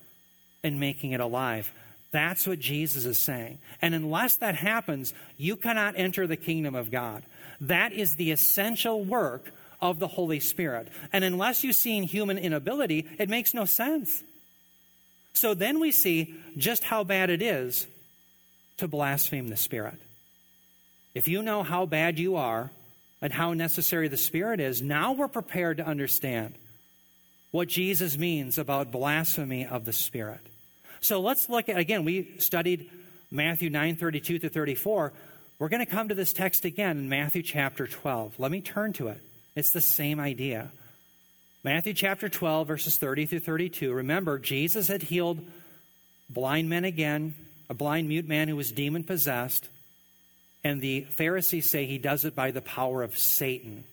and making it alive. That's what Jesus is saying. And unless that happens, you cannot enter the kingdom of God. That is the essential work of the Holy Spirit. And unless you see in human inability, it makes no sense. So then we see just how bad it is to blaspheme the Spirit. If you know how bad you are and how necessary the Spirit is, now we're prepared to understand what Jesus means about blasphemy of the Spirit. So let's look at, again, we studied Matthew 9 32 to 34. We're going to come to this text again in Matthew chapter 12. Let me turn to it. It's the same idea. Matthew chapter 12, verses 30 through 32. Remember, Jesus had healed blind men again, a blind mute man who was demon possessed, and the Pharisees say he does it by the power of Satan.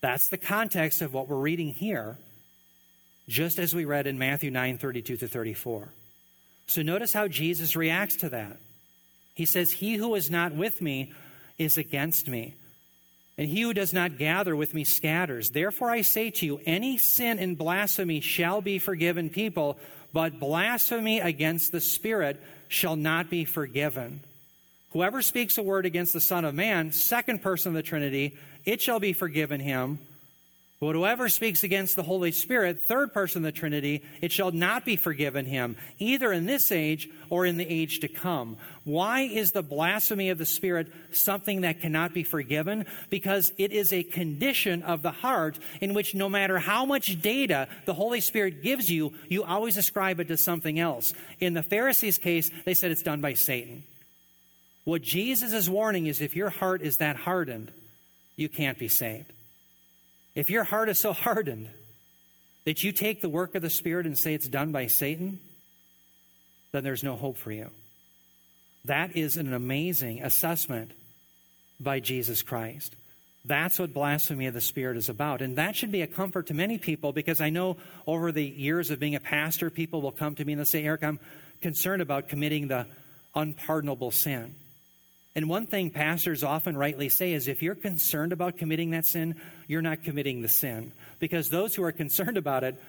That's the context of what we're reading here, just as we read in Matthew 9 32 to 34. So notice how Jesus reacts to that. He says, He who is not with me is against me, and he who does not gather with me scatters. Therefore I say to you, any sin and blasphemy shall be forgiven people, but blasphemy against the Spirit shall not be forgiven. Whoever speaks a word against the Son of Man, second person of the Trinity, it shall be forgiven him. But whoever speaks against the Holy Spirit, third person of the Trinity, it shall not be forgiven him, either in this age or in the age to come. Why is the blasphemy of the Spirit something that cannot be forgiven? Because it is a condition of the heart in which no matter how much data the Holy Spirit gives you, you always ascribe it to something else. In the Pharisees' case, they said it's done by Satan. What Jesus is warning is if your heart is that hardened, you can't be saved. If your heart is so hardened that you take the work of the Spirit and say it's done by Satan, then there's no hope for you. That is an amazing assessment by Jesus Christ. That's what blasphemy of the Spirit is about. And that should be a comfort to many people because I know over the years of being a pastor, people will come to me and they'll say, Eric, I'm concerned about committing the unpardonable sin. And one thing pastors often rightly say is if you're concerned about committing that sin, you're not committing the sin. Because those who are concerned about it,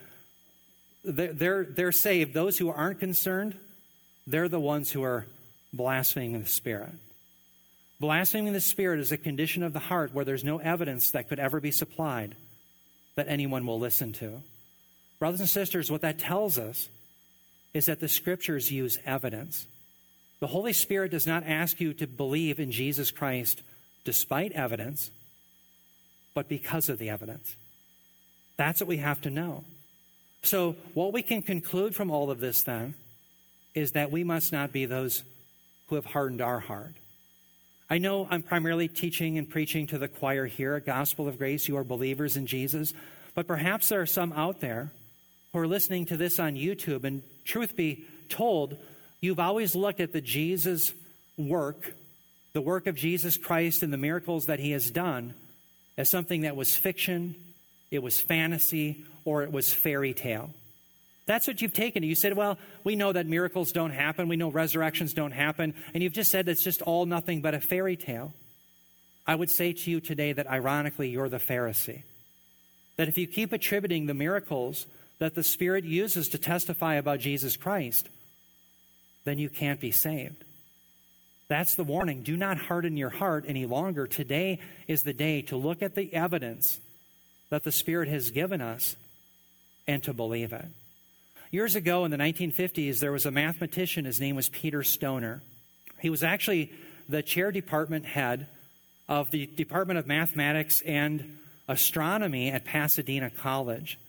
they're, they're, saved. Those who aren't concerned, they're the ones who are blaspheming the Spirit. Blaspheming the Spirit is a condition of the heart where there's no evidence that could ever be supplied that anyone will listen to. Brothers and sisters, what that tells us is that the Scriptures use evidence. The Holy Spirit does not ask you to believe in Jesus Christ despite evidence, but because of the evidence. That's what we have to know. So, what we can conclude from all of this then is that we must not be those who have hardened our heart. I know I'm primarily teaching and preaching to the choir here at Gospel of Grace. You are believers in Jesus. But perhaps there are some out there who are listening to this on YouTube, and truth be told, You've always looked at the Jesus work, the work of Jesus Christ and the miracles that he has done, as something that was fiction, it was fantasy, or it was fairy tale. That's what you've taken. You said, well, we know that miracles don't happen. We know resurrections don't happen. And you've just said it's just all nothing but a fairy tale. I would say to you today that ironically, you're the Pharisee. That if you keep attributing the miracles that the Spirit uses to testify about Jesus Christ then you can't be saved. That's the warning. Do not harden your heart any longer. Today is the day to look at the evidence that the Spirit has given us and to believe it. Years ago in the 1950s, there was a mathematician. His name was Peter Stoner. He was actually the chair department head of the Department of Mathematics and Astronomy at Pasadena College.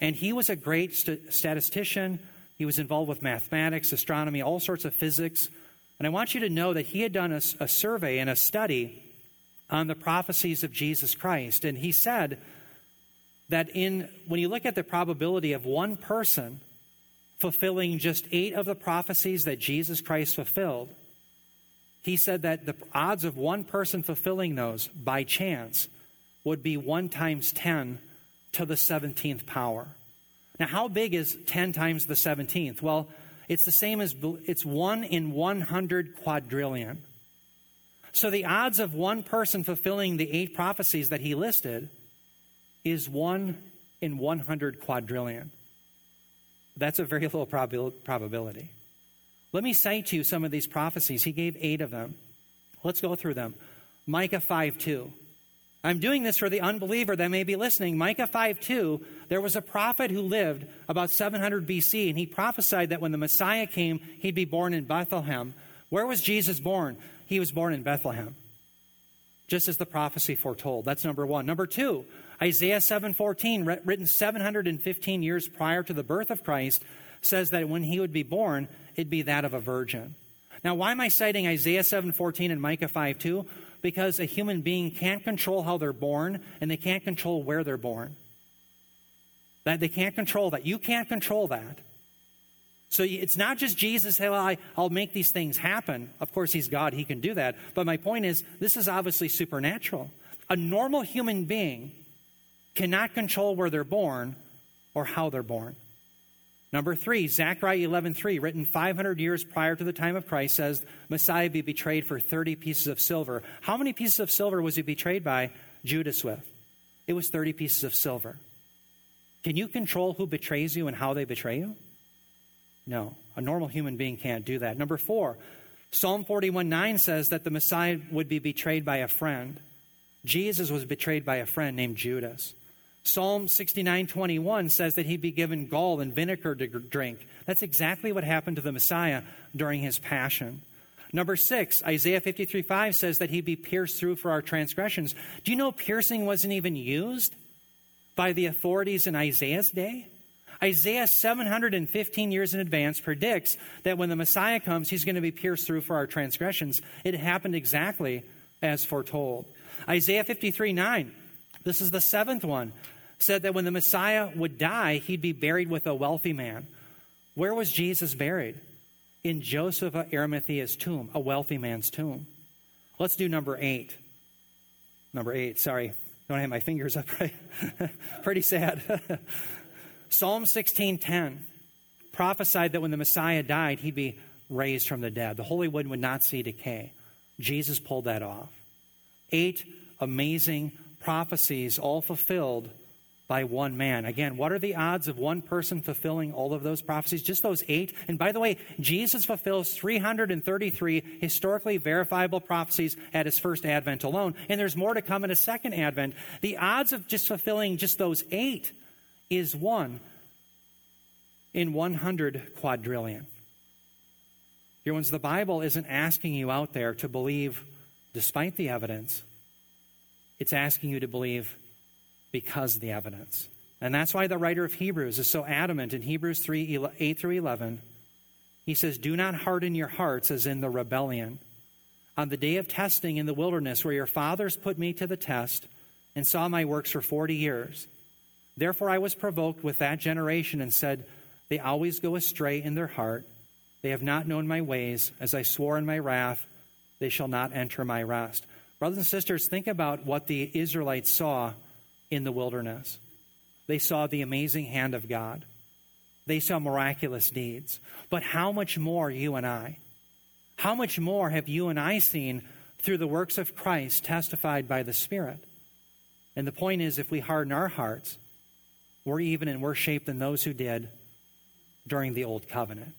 And he was a great st- statistician, he was involved with mathematics, astronomy, all sorts of physics. And I want you to know that he had done a, a survey and a study on the prophecies of Jesus Christ. And he said that in, when you look at the probability of one person fulfilling just eight of the prophecies that Jesus Christ fulfilled, he said that the odds of one person fulfilling those by chance would be 1 times 10 to the 17th power. Now, how big is 10 times the 17th? Well, it's the same as it's 1 in 100 quadrillion. So the odds of one person fulfilling the eight prophecies that he listed is 1 in 100 quadrillion. That's a very low probability. Let me cite to you some of these prophecies. He gave eight of them. Let's go through them. Micah 5 2. I'm doing this for the unbeliever that may be listening. Micah 5 2, there was a prophet who lived about 700 BC, and he prophesied that when the Messiah came, he'd be born in Bethlehem. Where was Jesus born? He was born in Bethlehem, just as the prophecy foretold. That's number one. Number two, Isaiah 7:14, written 715 years prior to the birth of Christ, says that when he would be born, it'd be that of a virgin. Now, why am I citing Isaiah 7:14 and Micah 5:2? Because a human being can't control how they're born and they can't control where they're born. That they can't control that. You can't control that. So it's not just Jesus, hey, well, I, I'll make these things happen. Of course, he's God, he can do that. But my point is, this is obviously supernatural. A normal human being cannot control where they're born or how they're born. Number three, Zechariah 11.3, written 500 years prior to the time of Christ, says Messiah be betrayed for 30 pieces of silver. How many pieces of silver was he betrayed by Judas with? It was 30 pieces of silver. Can you control who betrays you and how they betray you? No, a normal human being can't do that. Number four, Psalm 41 9 says that the Messiah would be betrayed by a friend. Jesus was betrayed by a friend named Judas. Psalm 69:21 says that he'd be given gall and vinegar to drink. That's exactly what happened to the Messiah during his passion. Number 6, Isaiah 53:5 says that he'd be pierced through for our transgressions. Do you know piercing wasn't even used by the authorities in Isaiah's day? Isaiah 715 years in advance predicts that when the Messiah comes, he's going to be pierced through for our transgressions. It happened exactly as foretold. Isaiah 53 9, this is the seventh one, said that when the Messiah would die, he'd be buried with a wealthy man. Where was Jesus buried? In Joseph of Arimathea's tomb, a wealthy man's tomb. Let's do number eight. Number eight, sorry. Don't have my fingers up right. Pretty sad. Psalm 16:10 prophesied that when the Messiah died, he'd be raised from the dead. The Holy One would not see decay. Jesus pulled that off. Eight amazing prophecies, all fulfilled by one man. Again, what are the odds of one person fulfilling all of those prophecies? Just those eight. And by the way, Jesus fulfills 333 historically verifiable prophecies at his first advent alone. And there's more to come in a second advent. The odds of just fulfilling just those eight is one in 100 quadrillion. Dear ones, the Bible isn't asking you out there to believe despite the evidence, it's asking you to believe because of the evidence. And that's why the writer of Hebrews is so adamant in Hebrews 3 8 through 11. He says, Do not harden your hearts as in the rebellion. On the day of testing in the wilderness, where your fathers put me to the test and saw my works for 40 years. Therefore, I was provoked with that generation and said, They always go astray in their heart. They have not known my ways. As I swore in my wrath, they shall not enter my rest. Brothers and sisters, think about what the Israelites saw in the wilderness. They saw the amazing hand of God, they saw miraculous deeds. But how much more, you and I? How much more have you and I seen through the works of Christ testified by the Spirit? And the point is, if we harden our hearts, we're even in worse shape than those who did during the Old Covenant.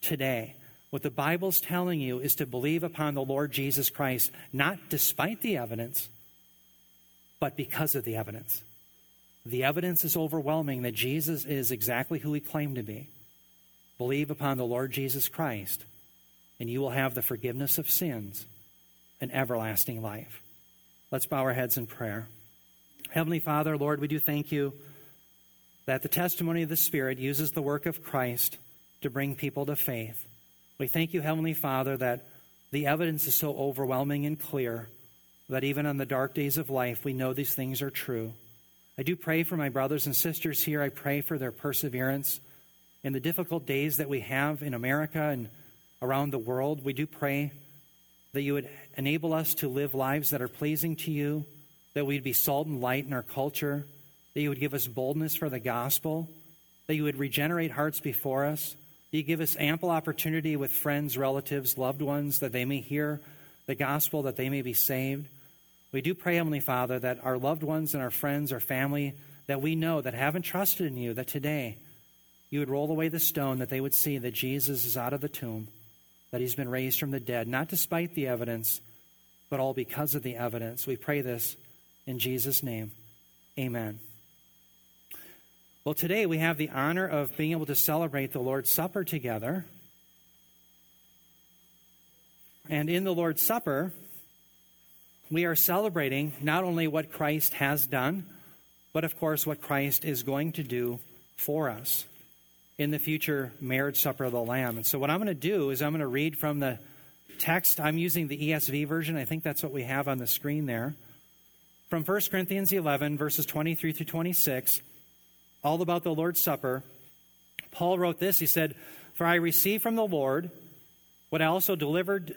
Today, what the Bible's telling you is to believe upon the Lord Jesus Christ, not despite the evidence, but because of the evidence. The evidence is overwhelming that Jesus is exactly who he claimed to be. Believe upon the Lord Jesus Christ, and you will have the forgiveness of sins and everlasting life. Let's bow our heads in prayer. Heavenly Father, Lord, we do thank you that the testimony of the Spirit uses the work of Christ to bring people to faith. We thank you, Heavenly Father, that the evidence is so overwhelming and clear that even on the dark days of life, we know these things are true. I do pray for my brothers and sisters here. I pray for their perseverance in the difficult days that we have in America and around the world. We do pray that you would enable us to live lives that are pleasing to you, that we'd be salt and light in our culture that you would give us boldness for the gospel, that you would regenerate hearts before us, that you give us ample opportunity with friends, relatives, loved ones, that they may hear the gospel, that they may be saved. We do pray, Heavenly Father, that our loved ones and our friends, our family, that we know that haven't trusted in you, that today you would roll away the stone, that they would see that Jesus is out of the tomb, that he's been raised from the dead, not despite the evidence, but all because of the evidence. We pray this in Jesus' name. Amen. Well, today we have the honor of being able to celebrate the Lord's Supper together. And in the Lord's Supper, we are celebrating not only what Christ has done, but of course what Christ is going to do for us in the future marriage supper of the Lamb. And so, what I'm going to do is I'm going to read from the text. I'm using the ESV version. I think that's what we have on the screen there. From 1 Corinthians 11, verses 23 through 26 all about the Lord's Supper, Paul wrote this. He said, For I received from the Lord what I also delivered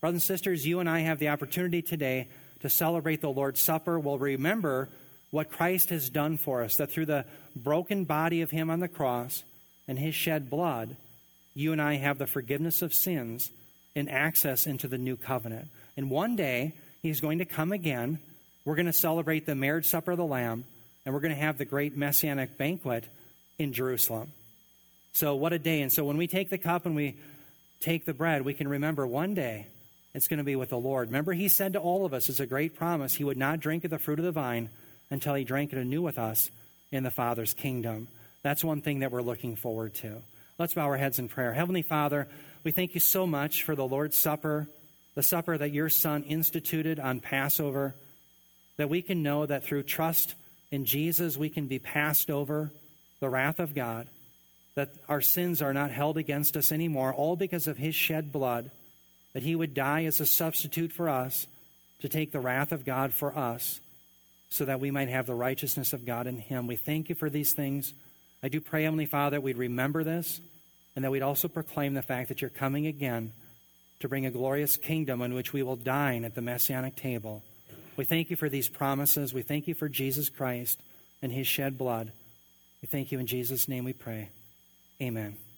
Brothers and sisters, you and I have the opportunity today to celebrate the Lord's Supper. We'll remember what Christ has done for us, that through the broken body of him on the cross and his shed blood, you and I have the forgiveness of sins and access into the new covenant. And one day, he's going to come again. We're going to celebrate the marriage supper of the Lamb, and we're going to have the great messianic banquet in Jerusalem. So, what a day. And so, when we take the cup and we take the bread, we can remember one day it's going to be with the Lord. Remember, he said to all of us, it's a great promise, he would not drink of the fruit of the vine until he drank it anew with us in the Father's kingdom. That's one thing that we're looking forward to. Let's bow our heads in prayer. Heavenly Father, we thank you so much for the Lord's Supper, the supper that your Son instituted on Passover, that we can know that through trust in Jesus, we can be passed over the wrath of God that our sins are not held against us anymore, all because of his shed blood, that he would die as a substitute for us to take the wrath of God for us, so that we might have the righteousness of God in him. We thank you for these things. I do pray, Heavenly Father, that we'd remember this and that we'd also proclaim the fact that you're coming again to bring a glorious kingdom in which we will dine at the messianic table. We thank you for these promises. We thank you for Jesus Christ and his shed blood. We thank you in Jesus' name we pray. Amen.